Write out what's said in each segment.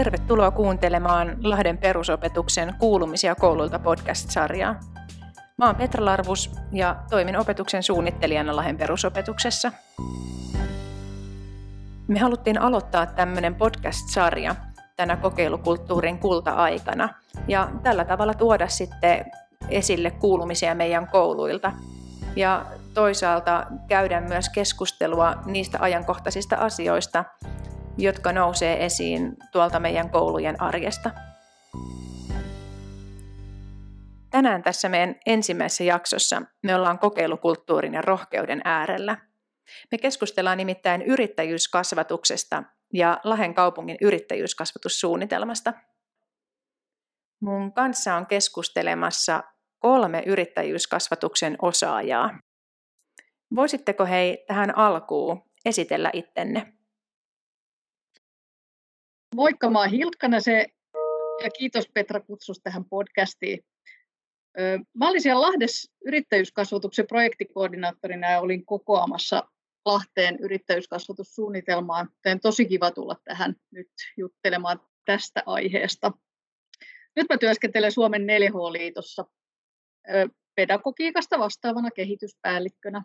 Tervetuloa kuuntelemaan Lahden perusopetuksen Kuulumisia kouluilta podcast-sarjaa. Mä oon Petra Larvus ja toimin opetuksen suunnittelijana Lahden perusopetuksessa. Me haluttiin aloittaa tämmöinen podcast-sarja tänä kokeilukulttuurin kulta-aikana ja tällä tavalla tuoda sitten esille kuulumisia meidän kouluilta. Ja toisaalta käydä myös keskustelua niistä ajankohtaisista asioista, jotka nousee esiin tuolta meidän koulujen arjesta. Tänään tässä meidän ensimmäisessä jaksossa me ollaan kokeilukulttuurin ja rohkeuden äärellä. Me keskustellaan nimittäin yrittäjyyskasvatuksesta ja Lahen kaupungin yrittäjyyskasvatussuunnitelmasta. Mun kanssa on keskustelemassa kolme yrittäjyyskasvatuksen osaajaa. Voisitteko hei tähän alkuun esitellä ittenne? Moikka, mä oon Hilkka se ja kiitos Petra kutsus tähän podcastiin. Mä olin siellä Lahdessa yrittäjyyskasvatuksen projektikoordinaattorina ja olin kokoamassa Lahteen yrittäjyyskasvatussuunnitelmaan. Joten tosi kiva tulla tähän nyt juttelemaan tästä aiheesta. Nyt mä työskentelen Suomen 4H-liitossa pedagogiikasta vastaavana kehityspäällikkönä.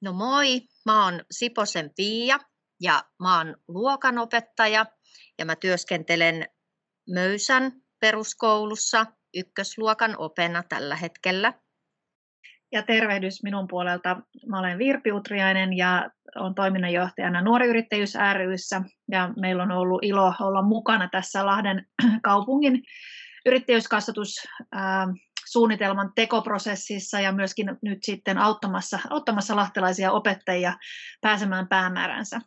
No moi, mä oon Siposen Pia ja mä oon luokanopettaja ja mä työskentelen Möysän peruskoulussa ykkösluokan opena tällä hetkellä. Ja tervehdys minun puolelta. Mä olen Virpi Utriainen ja olen toiminnanjohtajana Nuori Yrittäjyys ryssä. Ja meillä on ollut ilo olla mukana tässä Lahden kaupungin yrittäjyyskasvatus suunnitelman tekoprosessissa ja myöskin nyt sitten auttamassa, auttamassa lahtelaisia opettajia pääsemään päämääränsä.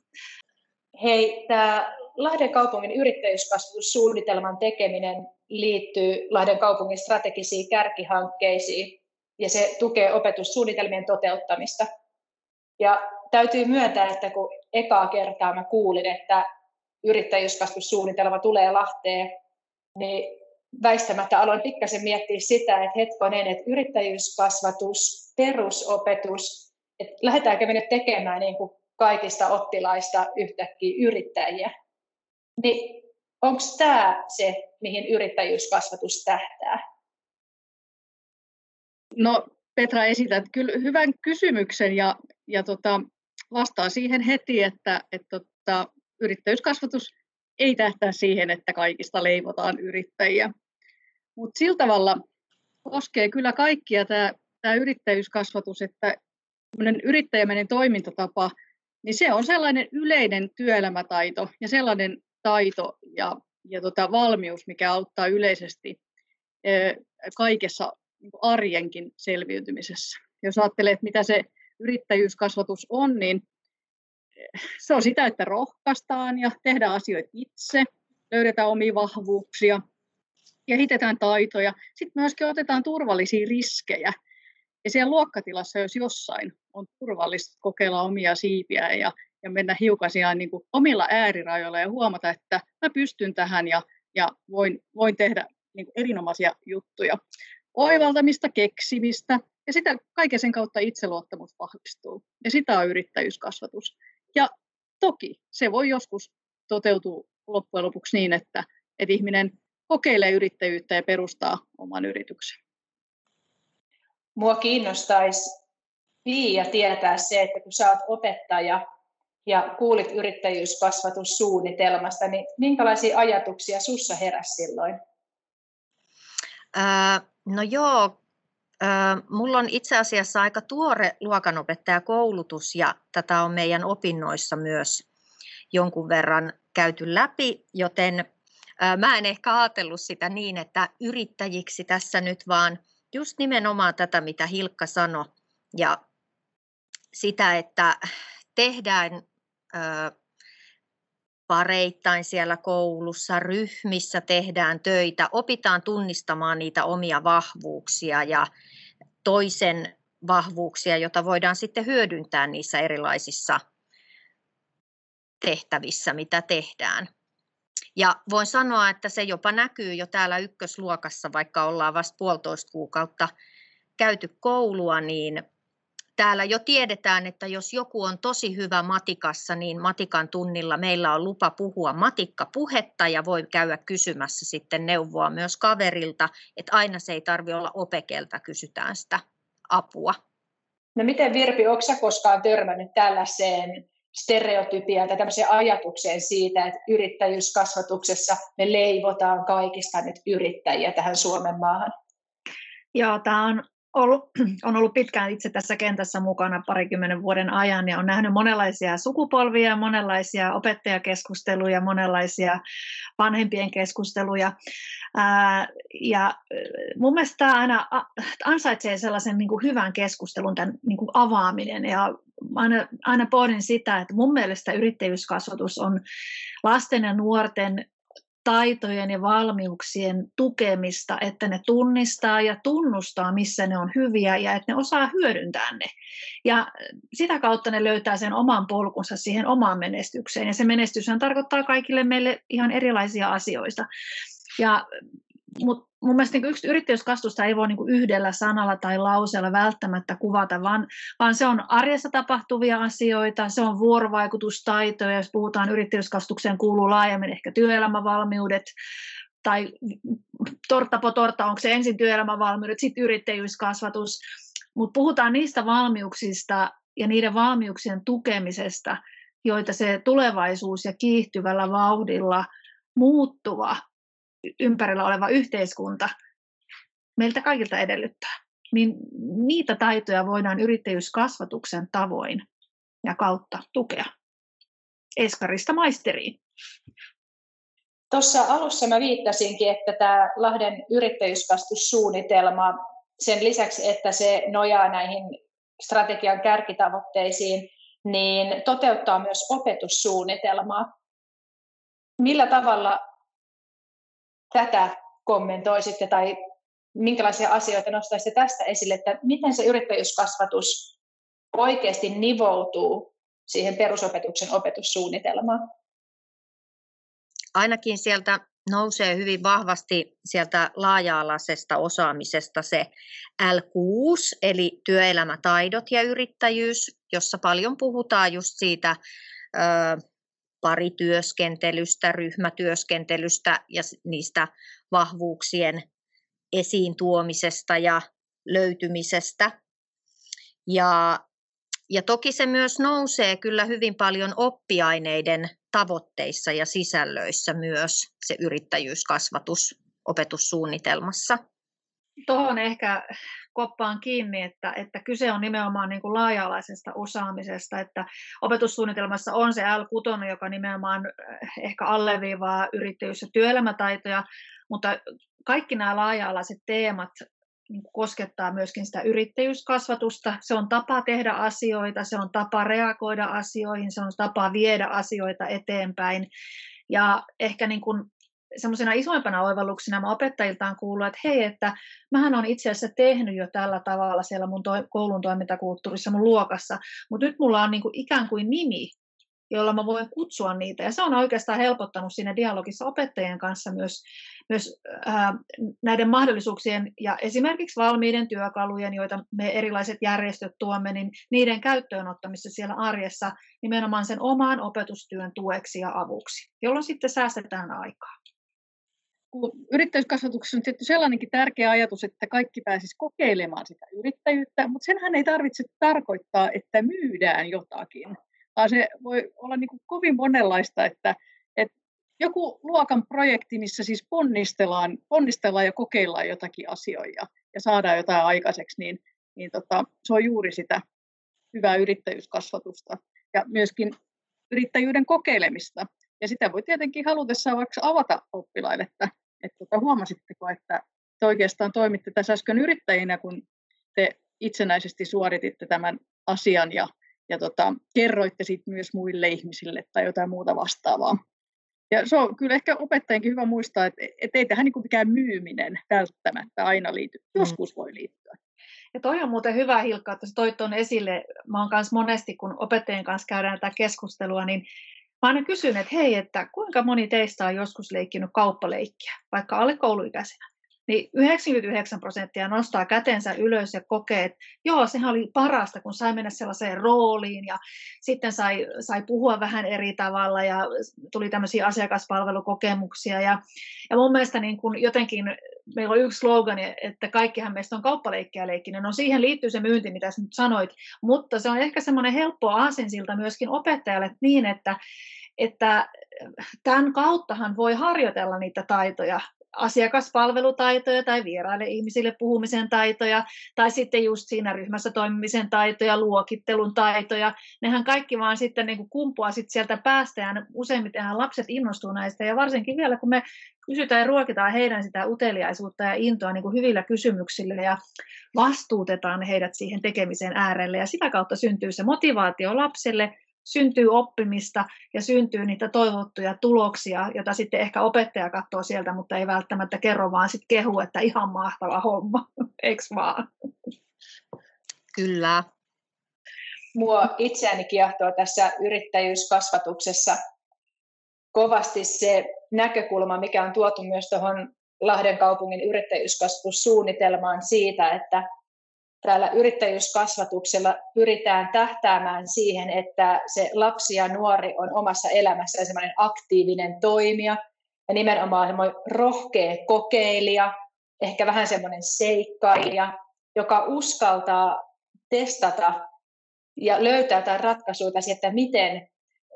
Hei, tämä Lahden kaupungin yrittäjyyskasvatussuunnitelman tekeminen liittyy Lahden kaupungin strategisiin kärkihankkeisiin ja se tukee opetussuunnitelmien toteuttamista. Ja täytyy myöntää, että kun ekaa kertaa mä kuulin, että yrittäjyyskasvatussuunnitelma tulee Lahteen, niin väistämättä aloin pikkasen miettiä sitä, että hetkonen, että yrittäjyyskasvatus, perusopetus, että lähdetäänkö me nyt tekemään niin kuin kaikista oppilaista yhtäkkiä yrittäjiä. Niin onko tämä se, mihin yrittäjyyskasvatus tähtää? No Petra esität kyllä hyvän kysymyksen ja, ja tota, vastaa siihen heti, että, että tota, yrittäjyyskasvatus ei tähtää siihen, että kaikista leivotaan yrittäjiä. Mutta sillä tavalla koskee kyllä kaikkia tämä, yrittäjyyskasvatus, että yrittäjämäinen toimintatapa, niin se on sellainen yleinen työelämätaito ja sellainen taito ja, ja tota valmius, mikä auttaa yleisesti kaikessa niin arjenkin selviytymisessä. Jos ajattelee, että mitä se yrittäjyyskasvatus on, niin se on sitä, että rohkaistaan ja tehdään asioita itse, löydetään omia vahvuuksia – kehitetään taitoja, sitten myöskin otetaan turvallisia riskejä. Ja siellä luokkatilassa, jos jossain, on turvallista kokeilla omia siipiä ja, ja mennä hiukan niin kuin omilla äärirajoilla ja huomata, että mä pystyn tähän ja, ja voin, voin tehdä niin kuin erinomaisia juttuja. Oivaltamista, keksimistä ja sitä kaiken sen kautta itseluottamus vahvistuu. Ja sitä on yrittäjyyskasvatus. Ja toki se voi joskus toteutua loppujen lopuksi niin, että, että ihminen kokeilee yrittäjyyttä ja perustaa oman yrityksen. Mua kiinnostaisi Pia tietää se, että kun sä oot opettaja ja kuulit yrittäjyyskasvatussuunnitelmasta, niin minkälaisia ajatuksia sussa heräsi silloin? Ää, no joo, ää, mulla on itse asiassa aika tuore luokanopettajakoulutus ja tätä on meidän opinnoissa myös jonkun verran käyty läpi, joten Mä en ehkä ajatellut sitä niin, että yrittäjiksi tässä nyt, vaan just nimenomaan tätä, mitä Hilkka sanoi, ja sitä, että tehdään pareittain siellä koulussa, ryhmissä tehdään töitä, opitaan tunnistamaan niitä omia vahvuuksia ja toisen vahvuuksia, jota voidaan sitten hyödyntää niissä erilaisissa tehtävissä, mitä tehdään. Ja voin sanoa, että se jopa näkyy jo täällä ykkösluokassa, vaikka ollaan vasta puolitoista kuukautta käyty koulua, niin täällä jo tiedetään, että jos joku on tosi hyvä matikassa, niin matikan tunnilla meillä on lupa puhua matikkapuhetta ja voi käydä kysymässä sitten neuvoa myös kaverilta, että aina se ei tarvi olla opekelta, kysytään sitä apua. No miten Virpi, onko koskaan törmännyt tällaiseen stereotypiaan tai tämmöiseen ajatukseen siitä, että yrittäjyyskasvatuksessa me leivotaan kaikista nyt yrittäjiä tähän Suomen maahan? Joo, tämä on ollut, on ollut pitkään itse tässä kentässä mukana parikymmenen vuoden ajan ja on nähnyt monenlaisia sukupolvia, monenlaisia opettajakeskusteluja, monenlaisia vanhempien keskusteluja. Ää, ja mun mielestä tämä aina ansaitsee sellaisen niin kuin hyvän keskustelun, tämän niin kuin avaaminen. Ja aina, aina pohdin sitä, että mun mielestä yrittäjyyskasvatus on lasten ja nuorten taitojen ja valmiuksien tukemista, että ne tunnistaa ja tunnustaa, missä ne on hyviä ja että ne osaa hyödyntää ne. Ja sitä kautta ne löytää sen oman polkunsa siihen omaan menestykseen. Ja se menestyshän tarkoittaa kaikille meille ihan erilaisia asioita. Ja mutta mun mielestä niin yksi yrittäjyyskasvusta ei voi niin yhdellä sanalla tai lauseella välttämättä kuvata, vaan, vaan se on arjessa tapahtuvia asioita, se on vuorovaikutustaitoja, jos puhutaan yrittäjyyskastukseen kuuluu laajemmin ehkä työelämävalmiudet, tai torta po torta, onko se ensin työelämävalmiudet, sitten yrittäjyyskasvatus, mutta puhutaan niistä valmiuksista ja niiden valmiuksien tukemisesta, joita se tulevaisuus ja kiihtyvällä vauhdilla muuttuva ympärillä oleva yhteiskunta meiltä kaikilta edellyttää, niin niitä taitoja voidaan yrittäjyyskasvatuksen tavoin ja kautta tukea. Eskarista maisteriin. Tuossa alussa mä viittasinkin, että tämä Lahden yrittäjyyskasvatussuunnitelma, sen lisäksi, että se nojaa näihin strategian kärkitavoitteisiin, niin toteuttaa myös opetussuunnitelmaa. Millä tavalla tätä kommentoisitte tai minkälaisia asioita nostaisitte tästä esille, että miten se yrittäjyyskasvatus oikeasti nivoutuu siihen perusopetuksen opetussuunnitelmaan? Ainakin sieltä nousee hyvin vahvasti sieltä laaja-alaisesta osaamisesta se L6, eli työelämätaidot ja yrittäjyys, jossa paljon puhutaan just siitä parityöskentelystä, ryhmätyöskentelystä ja niistä vahvuuksien esiin tuomisesta ja löytymisestä. Ja, ja toki se myös nousee kyllä hyvin paljon oppiaineiden tavoitteissa ja sisällöissä myös se yrittäjyyskasvatus opetussuunnitelmassa. Tuohon ehkä koppaan kiinni, että, että kyse on nimenomaan niin kuin laaja-alaisesta osaamisesta, että opetussuunnitelmassa on se L6, joka nimenomaan eh, ehkä alleviivaa yrittäjyys- ja työelämätaitoja, mutta kaikki nämä laaja-alaiset teemat niin koskettaa myöskin sitä yrittäjyyskasvatusta. Se on tapa tehdä asioita, se on tapa reagoida asioihin, se on tapa viedä asioita eteenpäin. Ja ehkä niin kuin semmoisena isoimpana oivalluksena mä opettajiltaan kuullut, että hei, että mähän on itse asiassa tehnyt jo tällä tavalla siellä mun toi, koulun toimintakulttuurissa mun luokassa, mutta nyt mulla on niin kuin ikään kuin nimi, jolla mä voin kutsua niitä. Ja se on oikeastaan helpottanut siinä dialogissa opettajien kanssa myös, myös ää, näiden mahdollisuuksien ja esimerkiksi valmiiden työkalujen, joita me erilaiset järjestöt tuomme, niin niiden käyttöönottamissa siellä arjessa nimenomaan sen oman opetustyön tueksi ja avuksi, jolloin sitten säästetään aikaa yrittäjyyskasvatuksessa on tietty sellainenkin tärkeä ajatus, että kaikki pääsisi kokeilemaan sitä yrittäjyyttä, mutta senhän ei tarvitse tarkoittaa, että myydään jotakin, vaan se voi olla niin kuin kovin monenlaista, että, että joku luokan projekti, missä siis ponnistellaan, ponnistellaan ja kokeillaan jotakin asioita ja saadaan jotain aikaiseksi, niin, niin tota, se on juuri sitä hyvää yrittäjyyskasvatusta ja myöskin yrittäjyyden kokeilemista. Ja sitä voi tietenkin halutessaan vaikka avata oppilaille, että että tota, huomasitteko, että te oikeastaan toimitte tässä äsken yrittäjinä, kun te itsenäisesti suorititte tämän asian ja, ja tota, kerroitte sitten myös muille ihmisille tai jotain muuta vastaavaa. Ja se on kyllä ehkä opettajienkin hyvä muistaa, että, että ei tähän niin mikään myyminen välttämättä aina liity. Mm. Joskus voi liittyä. Ja toi on muuten hyvä Hilkka, että toit tuon esille. Mä oon kanssa monesti, kun opettajien kanssa käydään tätä keskustelua, niin Mä aina kysyn, että hei, että kuinka moni teistä on joskus leikkinyt kauppaleikkiä, vaikka alle kouluikäisenä? niin 99 prosenttia nostaa kätensä ylös ja kokee, että joo, sehän oli parasta, kun sai mennä sellaiseen rooliin ja sitten sai, sai puhua vähän eri tavalla ja tuli tämmöisiä asiakaspalvelukokemuksia. Ja, ja mun mielestä niin kun jotenkin meillä on yksi slogan, että kaikkihan meistä on kauppaleikkiä leikkinen. No siihen liittyy se myynti, mitä nyt sanoit, mutta se on ehkä semmoinen helppo aasinsilta myöskin opettajalle niin, että, että tämän kauttahan voi harjoitella niitä taitoja asiakaspalvelutaitoja tai vieraille ihmisille puhumisen taitoja tai sitten just siinä ryhmässä toimimisen taitoja, luokittelun taitoja. Nehän kaikki vaan sitten niin kuin kumpuaa sitten sieltä päästä ja useimmitenhan lapset innostuu näistä ja varsinkin vielä kun me kysytään ja ruokitaan heidän sitä uteliaisuutta ja intoa niin kuin hyvillä kysymyksillä ja vastuutetaan heidät siihen tekemisen äärelle ja sitä kautta syntyy se motivaatio lapselle syntyy oppimista ja syntyy niitä toivottuja tuloksia, joita sitten ehkä opettaja katsoo sieltä, mutta ei välttämättä kerro, vaan sitten kehu, että ihan mahtava homma, eikö vaan? Kyllä. Mua itseäni kiehtoo tässä yrittäjyyskasvatuksessa kovasti se näkökulma, mikä on tuotu myös tuohon Lahden kaupungin yrittäjyyskasvatussuunnitelmaan siitä, että täällä yrittäjyyskasvatuksella pyritään tähtäämään siihen, että se lapsi ja nuori on omassa elämässään semmoinen aktiivinen toimija ja nimenomaan semmoinen rohkea kokeilija, ehkä vähän semmoinen seikkailija, joka uskaltaa testata ja löytää jotain ratkaisuja siihen, että miten,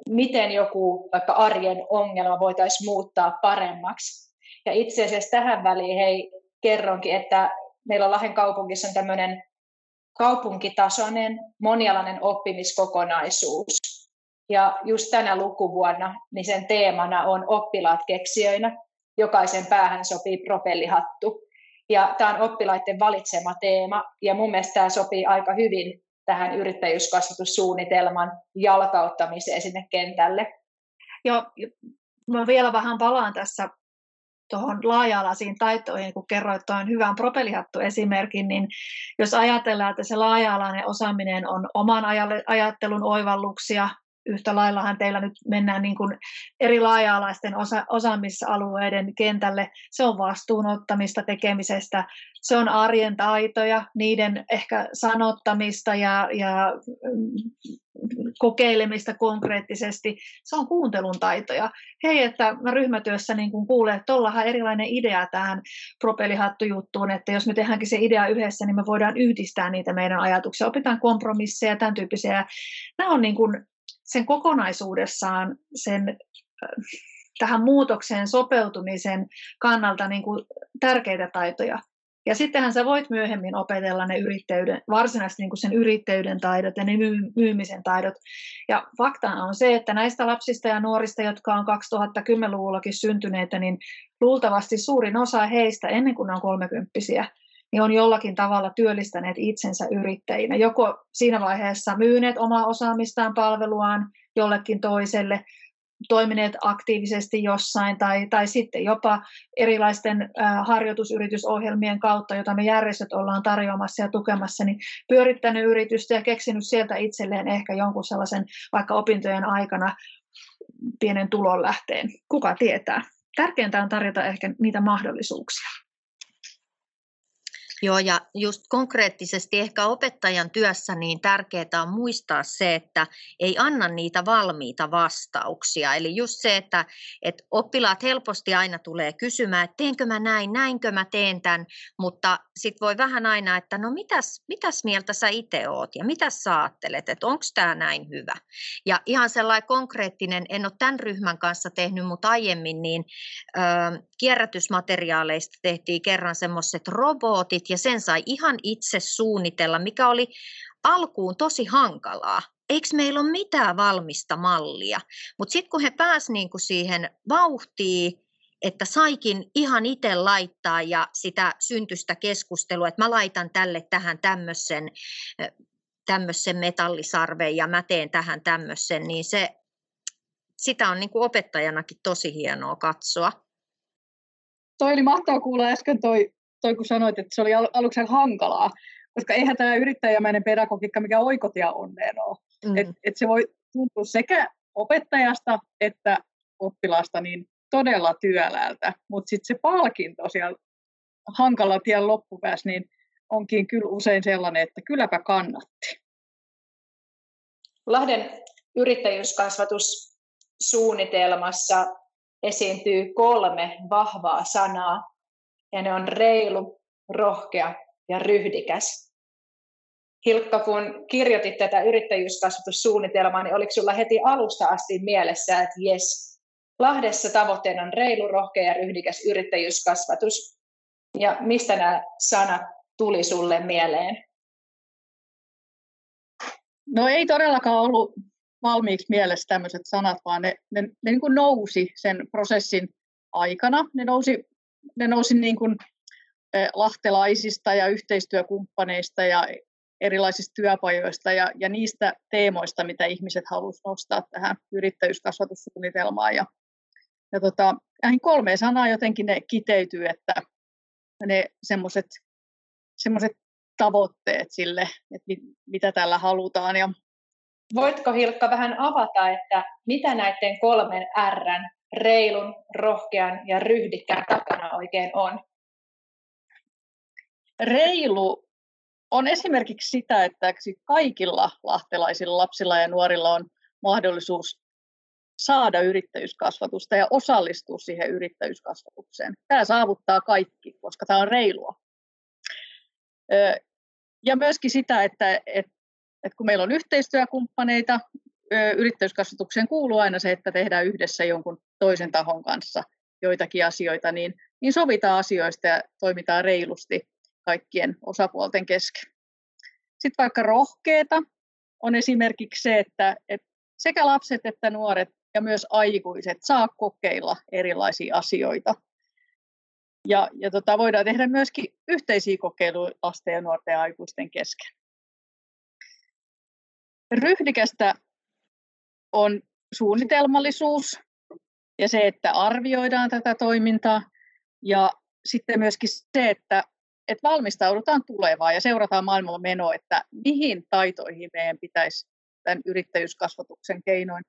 miten joku vaikka arjen ongelma voitaisiin muuttaa paremmaksi. Ja itse asiassa tähän väliin hei, kerronkin, että meillä Lahden kaupungissa on tämmöinen kaupunkitasoinen monialainen oppimiskokonaisuus. Ja just tänä lukuvuonna niin sen teemana on oppilaat keksijöinä. Jokaisen päähän sopii propellihattu. Ja tämä on oppilaiden valitsema teema, ja mun mielestä tämä sopii aika hyvin tähän yrittäjyyskasvatussuunnitelman jalkauttamiseen sinne kentälle. Joo, mä vielä vähän palaan tässä tuohon laaja-alaisiin taitoihin, kun kerroit tuon hyvän propellihattu-esimerkin, niin jos ajatellaan, että se laaja-alainen osaaminen on oman ajattelun oivalluksia, yhtä laillahan teillä nyt mennään niin kuin eri laaja-alaisten osa- osaamisalueiden kentälle. Se on vastuunottamista tekemisestä, se on arjen taitoja, niiden ehkä sanottamista ja, ja mm, kokeilemista konkreettisesti. Se on kuuntelun taitoja. Hei, että mä ryhmätyössä niin kun kuulen, että tuollahan erilainen idea tähän propelihattujuttuun, että jos me tehdäänkin se idea yhdessä, niin me voidaan yhdistää niitä meidän ajatuksia. Opitaan kompromisseja, tämän tyyppisiä. Nämä on niin kuin sen kokonaisuudessaan sen äh, tähän muutokseen sopeutumisen kannalta niin kuin tärkeitä taitoja. Ja sittenhän sä voit myöhemmin opetella ne yrittäjyyden, varsinaisesti niin kuin sen yrittäjyyden taidot ja ne myymisen taidot. Ja fakta on se, että näistä lapsista ja nuorista, jotka on 2010-luvullakin syntyneitä, niin luultavasti suurin osa heistä ennen kuin on kolmekymppisiä, niin on jollakin tavalla työllistäneet itsensä yrittäjinä. Joko siinä vaiheessa myyneet omaa osaamistaan palveluaan jollekin toiselle, toimineet aktiivisesti jossain tai, tai sitten jopa erilaisten harjoitusyritysohjelmien kautta, joita me järjestöt ollaan tarjoamassa ja tukemassa, niin pyörittänyt yritystä ja keksinyt sieltä itselleen ehkä jonkun sellaisen vaikka opintojen aikana pienen tulonlähteen. Kuka tietää? Tärkeintä on tarjota ehkä niitä mahdollisuuksia. Joo, ja just konkreettisesti ehkä opettajan työssä niin tärkeää on muistaa se, että ei anna niitä valmiita vastauksia. Eli just se, että, että oppilaat helposti aina tulee kysymään, että teenkö mä näin, näinkö mä teen tämän, mutta sitten voi vähän aina, että no mitäs, mitäs mieltä sä itse oot ja mitä sä ajattelet, että onko tämä näin hyvä. Ja ihan sellainen konkreettinen, en ole tämän ryhmän kanssa tehnyt, mutta aiemmin niin ö, kierrätysmateriaaleista tehtiin kerran semmoiset robotit, ja sen sai ihan itse suunnitella, mikä oli alkuun tosi hankalaa. Eikö meillä ole mitään valmista mallia? Mutta sitten kun he pääsivät niinku siihen vauhtiin, että saikin ihan itse laittaa ja sitä syntystä keskustelua, että mä laitan tälle tähän tämmöisen tämmöisen metallisarven ja mä teen tähän tämmöisen, niin se, sitä on niin kuin opettajanakin tosi hienoa katsoa. Toi oli mahtavaa kuulla äsken toi toi kun sanoit, että se oli aluksi hankalaa, koska eihän tämä yrittäjämäinen pedagogiikka mikä oikotia onneen ole. Mm. Et, et se voi tuntua sekä opettajasta että oppilaasta niin todella työläältä, mutta sitten se palkinto siellä hankala tien loppupäässä, niin onkin kyllä usein sellainen, että kylläpä kannatti. Lahden yrittäjyyskasvatussuunnitelmassa esiintyy kolme vahvaa sanaa, ja ne on reilu, rohkea ja ryhdikäs. Hilkka, kun kirjoitit tätä yrittäjyyskasvatussuunnitelmaa, niin oliko sinulla heti alusta asti mielessä, että jes, Lahdessa tavoitteena on reilu, rohkea ja ryhdikäs yrittäjyyskasvatus. Ja mistä nämä sanat tuli sulle mieleen? No ei todellakaan ollut valmiiksi mielessä tämmöiset sanat, vaan ne, ne, ne niin kuin nousi sen prosessin aikana. Ne nousi, ne nousi niin kuin lahtelaisista ja yhteistyökumppaneista ja erilaisista työpajoista ja, ja niistä teemoista, mitä ihmiset halusivat nostaa tähän yrittäjyyskasvatussuunnitelmaan. Ja, ja tota, näihin kolmeen sanaan jotenkin ne kiteytyy, että ne semmoiset tavoitteet sille, että mit, mitä tällä halutaan. Ja... Voitko Hilkka vähän avata, että mitä näiden kolmen R, reilun, rohkean ja ryhdikkään takana oikein on? Reilu on esimerkiksi sitä, että kaikilla lahtelaisilla lapsilla ja nuorilla on mahdollisuus saada yrittäjyyskasvatusta ja osallistua siihen yrittäjyyskasvatukseen. Tämä saavuttaa kaikki, koska tämä on reilua. Ja myöskin sitä, että, että, että kun meillä on yhteistyökumppaneita, yrittäjyyskasvatukseen kuuluu aina se, että tehdään yhdessä jonkun toisen tahon kanssa joitakin asioita, niin, niin sovitaan asioista ja toimitaan reilusti kaikkien osapuolten kesken. Sitten vaikka rohkeeta on esimerkiksi se, että, että sekä lapset että nuoret ja myös aikuiset saa kokeilla erilaisia asioita ja, ja tota, voidaan tehdä myöskin yhteisiä kokeiluja lasten ja nuorten ja aikuisten kesken. Ryhdikästä on suunnitelmallisuus ja se, että arvioidaan tätä toimintaa ja sitten myöskin se, että, että valmistaudutaan tulevaan ja seurataan maailmalla menoa, että mihin taitoihin meidän pitäisi tämän yrittäjyyskasvatuksen keinoin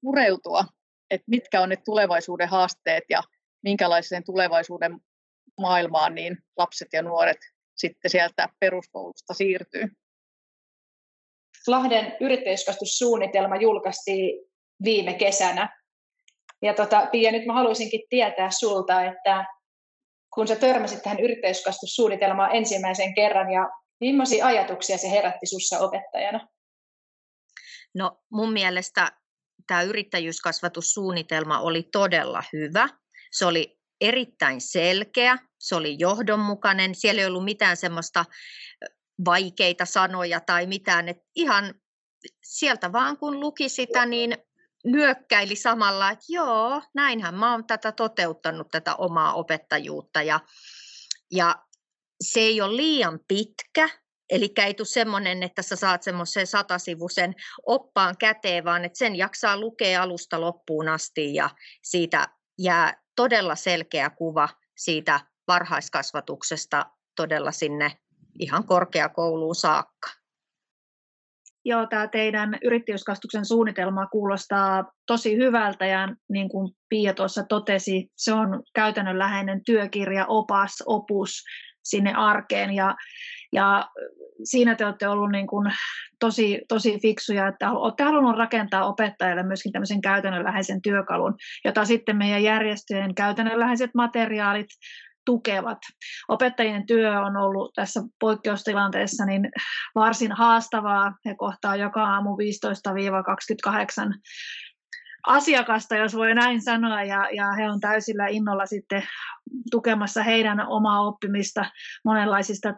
pureutua, että mitkä on ne tulevaisuuden haasteet ja minkälaiseen tulevaisuuden maailmaan niin lapset ja nuoret sitten sieltä peruskoulusta siirtyy. Lahden yrittäjyyskasvatussuunnitelma julkaistiin viime kesänä. Ja tota, Pia, nyt mä haluaisinkin tietää sulta, että kun sä törmäsit tähän yrittäjyyskasvatussuunnitelmaan ensimmäisen kerran, ja millaisia ajatuksia se herätti sussa opettajana? No mun mielestä tämä yrittäjyyskasvatussuunnitelma oli todella hyvä. Se oli erittäin selkeä, se oli johdonmukainen, siellä ei ollut mitään semmoista vaikeita sanoja tai mitään, että ihan sieltä vaan kun luki sitä, niin nyökkäili samalla, että joo, näinhän mä oon tätä toteuttanut, tätä omaa opettajuutta ja, ja se ei ole liian pitkä, Eli ei tule semmoinen, että sä saat semmoisen satasivuisen oppaan käteen, vaan että sen jaksaa lukea alusta loppuun asti ja siitä jää todella selkeä kuva siitä varhaiskasvatuksesta todella sinne ihan korkeakouluun saakka. Joo, tämä teidän yrittäjyyskasvatuksen suunnitelma kuulostaa tosi hyvältä ja niin kuin Pia tuossa totesi, se on käytännönläheinen työkirja, opas, opus sinne arkeen. Ja, ja siinä te olette ollut niin kuin tosi, tosi fiksuja, että olette halunneet rakentaa opettajalle myöskin tämmöisen käytännönläheisen työkalun, jota sitten meidän järjestöjen käytännönläheiset materiaalit tukevat. Opettajien työ on ollut tässä poikkeustilanteessa niin varsin haastavaa. He kohtaa joka aamu 15-28 asiakasta, jos voi näin sanoa, ja, ja he on täysillä innolla sitten tukemassa heidän omaa oppimista monenlaisista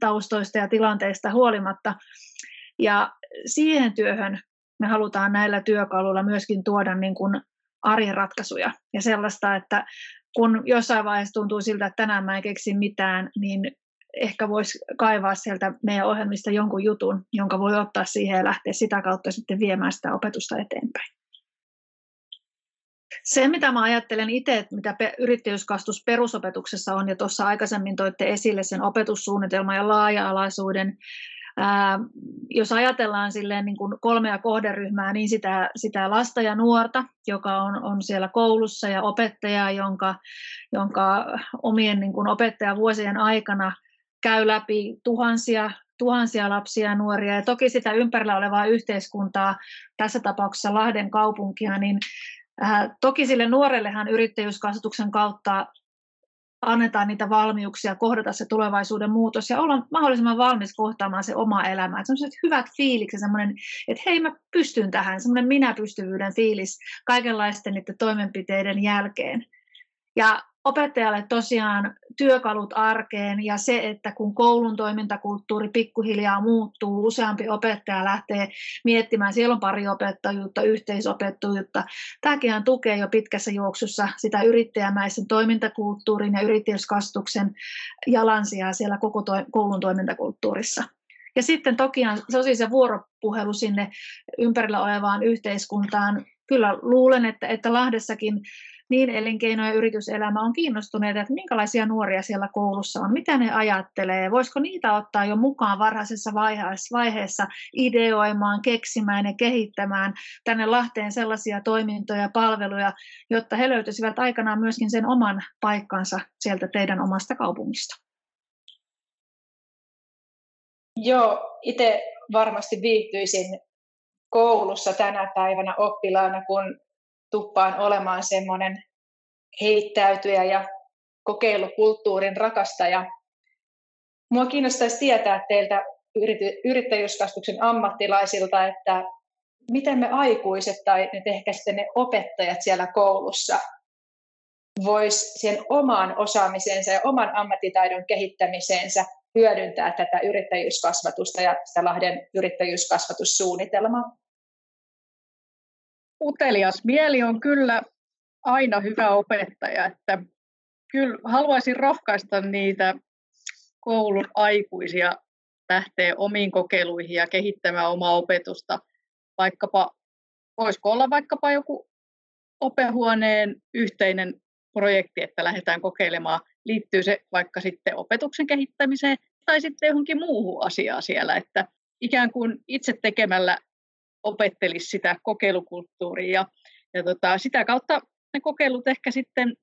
taustoista ja tilanteista huolimatta. Ja siihen työhön me halutaan näillä työkaluilla myöskin tuoda niin kuin arjen ratkaisuja ja sellaista, että kun jossain vaiheessa tuntuu siltä, että tänään mä en keksi mitään, niin ehkä voisi kaivaa sieltä meidän ohjelmista jonkun jutun, jonka voi ottaa siihen ja lähteä sitä kautta sitten viemään sitä opetusta eteenpäin. Se, mitä mä ajattelen itse, mitä yrittäjyyskastus perusopetuksessa on, ja tuossa aikaisemmin toitte esille sen opetussuunnitelman ja laaja-alaisuuden, Ää, jos ajatellaan silleen niin kuin kolmea kohderyhmää, niin sitä, sitä lasta ja nuorta, joka on, on siellä koulussa ja opettajaa, jonka, jonka omien niin kuin opettajavuosien aikana käy läpi tuhansia tuhansia lapsia ja nuoria. Ja toki sitä ympärillä olevaa yhteiskuntaa, tässä tapauksessa Lahden kaupunkia, niin toki sille nuorellehan yrittäjyyskasvatuksen kautta annetaan niitä valmiuksia kohdata se tulevaisuuden muutos ja olla mahdollisimman valmis kohtaamaan se oma elämä. Että sellaiset hyvät fiilikset, semmoinen, että hei mä pystyn tähän, semmoinen minä-pystyvyyden fiilis kaikenlaisten niiden toimenpiteiden jälkeen. Ja opettajalle tosiaan työkalut arkeen ja se, että kun koulun toimintakulttuuri pikkuhiljaa muuttuu, useampi opettaja lähtee miettimään, siellä on pari opettajuutta, yhteisopettajuutta. Tämäkin tukee jo pitkässä juoksussa sitä yrittäjämäisen toimintakulttuurin ja yrittäjyyskastuksen jalansia siellä koko to- koulun toimintakulttuurissa. Ja sitten toki se on siis se vuoropuhelu sinne ympärillä olevaan yhteiskuntaan. Kyllä luulen, että, että Lahdessakin niin elinkeino- ja yrityselämä on kiinnostuneita, että minkälaisia nuoria siellä koulussa on, mitä ne ajattelee, voisiko niitä ottaa jo mukaan varhaisessa vaiheessa ideoimaan, keksimään ja kehittämään tänne Lahteen sellaisia toimintoja ja palveluja, jotta he löytäisivät aikanaan myöskin sen oman paikkansa sieltä teidän omasta kaupungista. Joo, itse varmasti viihtyisin koulussa tänä päivänä oppilaana, kun tuppaan olemaan semmoinen heittäytyjä ja kokeilukulttuurin rakastaja. Mua kiinnostaisi tietää teiltä yrittäjyyskasvatuksen ammattilaisilta, että miten me aikuiset tai nyt ehkä sitten ne opettajat siellä koulussa vois sen oman osaamisensa ja oman ammattitaidon kehittämiseensä hyödyntää tätä yrittäjyyskasvatusta ja sitä Lahden yrittäjyyskasvatussuunnitelmaa? Utelias mieli on kyllä aina hyvä opettaja, että kyllä haluaisin rohkaista niitä koulun aikuisia lähteä omiin kokeiluihin ja kehittämään omaa opetusta. Vaikkapa, voisiko olla vaikkapa joku opehuoneen yhteinen projekti, että lähdetään kokeilemaan, liittyy se vaikka sitten opetuksen kehittämiseen tai sitten johonkin muuhun asiaan siellä, että ikään kuin itse tekemällä opettelisi sitä kokeilukulttuuria. Ja, ja tota, sitä kautta ne kokeilut ehkä sitten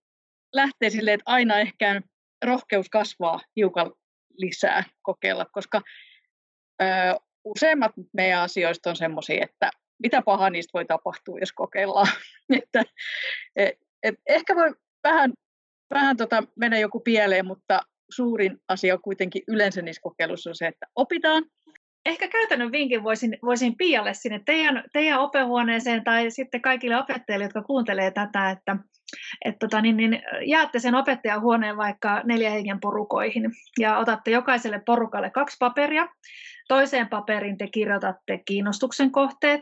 lähtee silleen, että aina ehkä rohkeus kasvaa hiukan lisää kokeilla, koska ö, useimmat meidän asioista on semmoisia, että mitä pahaa niistä voi tapahtua, jos kokeillaan. että, et, et ehkä voi vähän, vähän tota, mennä joku pieleen, mutta suurin asia on kuitenkin yleensä niissä kokeiluissa on se, että opitaan ehkä käytännön vinkin voisin, voisin Pialle sinne teidän, teidän opehuoneeseen tai sitten kaikille opettajille, jotka kuuntelee tätä, että et tota, niin, niin, jaatte sen opettajahuoneen vaikka neljä hengen porukoihin ja otatte jokaiselle porukalle kaksi paperia. Toiseen paperiin te kirjoitatte kiinnostuksen kohteet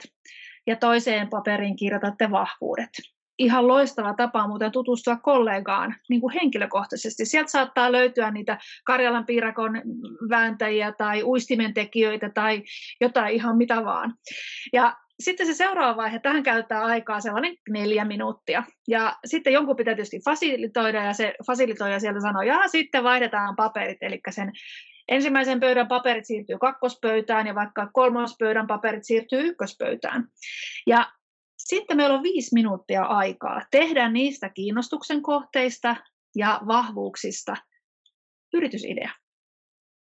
ja toiseen paperiin kirjoitatte vahvuudet ihan loistava tapa muuten tutustua kollegaan niin kuin henkilökohtaisesti. Sieltä saattaa löytyä niitä Karjalan piirakon vääntäjiä tai uistimentekijöitä tai jotain ihan mitä vaan. Ja sitten se seuraava vaihe, tähän käyttää aikaa sellainen neljä minuuttia. Ja sitten jonkun pitää tietysti fasilitoida ja se fasilitoija sieltä sanoo, ja sitten vaihdetaan paperit, eli sen ensimmäisen pöydän paperit siirtyy kakkospöytään ja vaikka kolmospöydän paperit siirtyy ykköspöytään. Ja sitten meillä on viisi minuuttia aikaa tehdä niistä kiinnostuksen kohteista ja vahvuuksista yritysidea.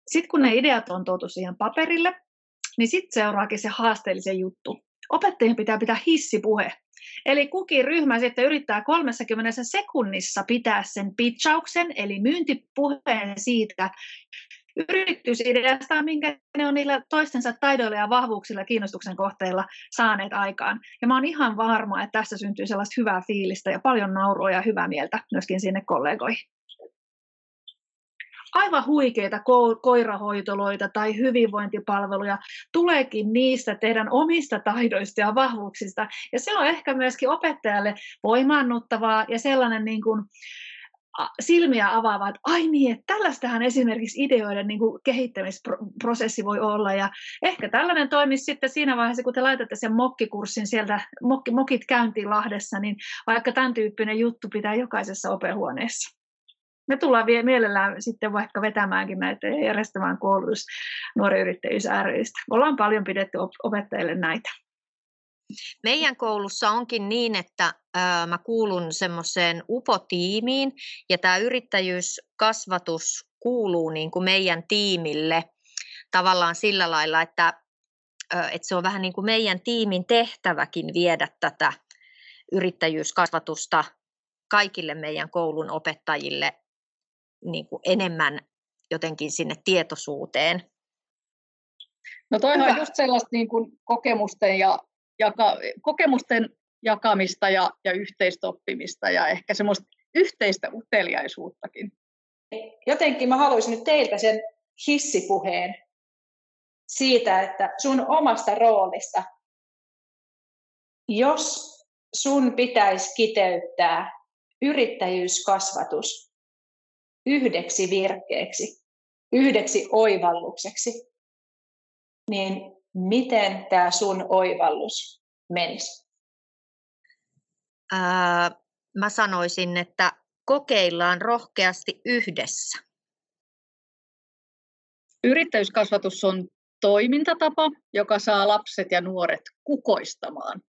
Sitten kun ne ideat on tuotu siihen paperille, niin sitten seuraakin se haasteellisen juttu. Opettajien pitää pitää hissipuhe. Eli kukin ryhmä sitten yrittää 30 sekunnissa pitää sen pitchauksen, eli myyntipuheen siitä, yritysideasta, minkä ne on niillä toistensa taidoilla ja vahvuuksilla kiinnostuksen kohteilla saaneet aikaan. Ja mä oon ihan varma, että tässä syntyy sellaista hyvää fiilistä ja paljon naurua ja hyvää mieltä myöskin sinne kollegoihin. Aivan huikeita ko- koirahoitoloita tai hyvinvointipalveluja tuleekin niistä teidän omista taidoista ja vahvuuksista. Ja se on ehkä myöskin opettajalle voimaannuttavaa ja sellainen niin kuin, silmiä avaavaa, että ai niin, että tällaistähän esimerkiksi ideoiden niin kuin kehittämisprosessi voi olla. Ja ehkä tällainen toimisi sitten siinä vaiheessa, kun te laitatte sen mokkikurssin sieltä, mokki, mokit käyntiin Lahdessa, niin vaikka tämän tyyppinen juttu pitää jokaisessa opehuoneessa. Me tullaan vielä mielellään sitten vaikka vetämäänkin näitä ja järjestämään koulutus nuori yrittäjyys ryistä. Ollaan paljon pidetty opettajille näitä. Meidän koulussa onkin niin, että mä kuulun semmoiseen UPO-tiimiin ja tämä yrittäjyyskasvatus kuuluu niin kuin meidän tiimille tavallaan sillä lailla, että, että se on vähän niin kuin meidän tiimin tehtäväkin viedä tätä yrittäjyyskasvatusta kaikille meidän koulun opettajille niin kuin enemmän jotenkin sinne tietoisuuteen. No toihan on just sellaista niin kuin kokemusten, ja, jaka, kokemusten jakamista ja, ja yhteistä oppimista ja ehkä semmoista yhteistä uteliaisuuttakin. Jotenkin mä haluaisin nyt teiltä sen hissipuheen siitä, että sun omasta roolista, jos sun pitäisi kiteyttää yrittäjyyskasvatus yhdeksi virkkeeksi, yhdeksi oivallukseksi, niin miten tämä sun oivallus menisi? Ää, mä sanoisin, että kokeillaan rohkeasti yhdessä. Yrittäjyyskasvatus on toimintatapa, joka saa lapset ja nuoret kukoistamaan.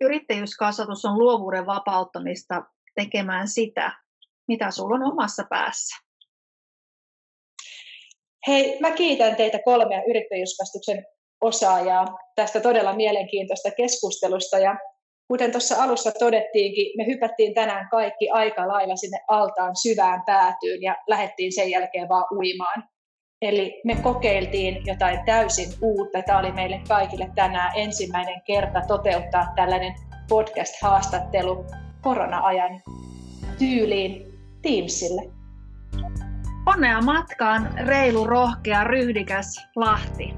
Yrittäjyyskasvatus on luovuuden vapauttamista tekemään sitä, mitä sulla on omassa päässä. Hei, mä kiitän teitä kolmea yrittäjyyskasvatuksen osaajaa tästä todella mielenkiintoista keskustelusta. Ja kuten tuossa alussa todettiinkin, me hypättiin tänään kaikki aika lailla sinne altaan syvään päätyyn ja lähdettiin sen jälkeen vaan uimaan. Eli me kokeiltiin jotain täysin uutta. Tämä oli meille kaikille tänään ensimmäinen kerta toteuttaa tällainen podcast-haastattelu korona-ajan tyyliin Teamsille. Onnea matkaan reilu, rohkea, ryhdikäs Lahti.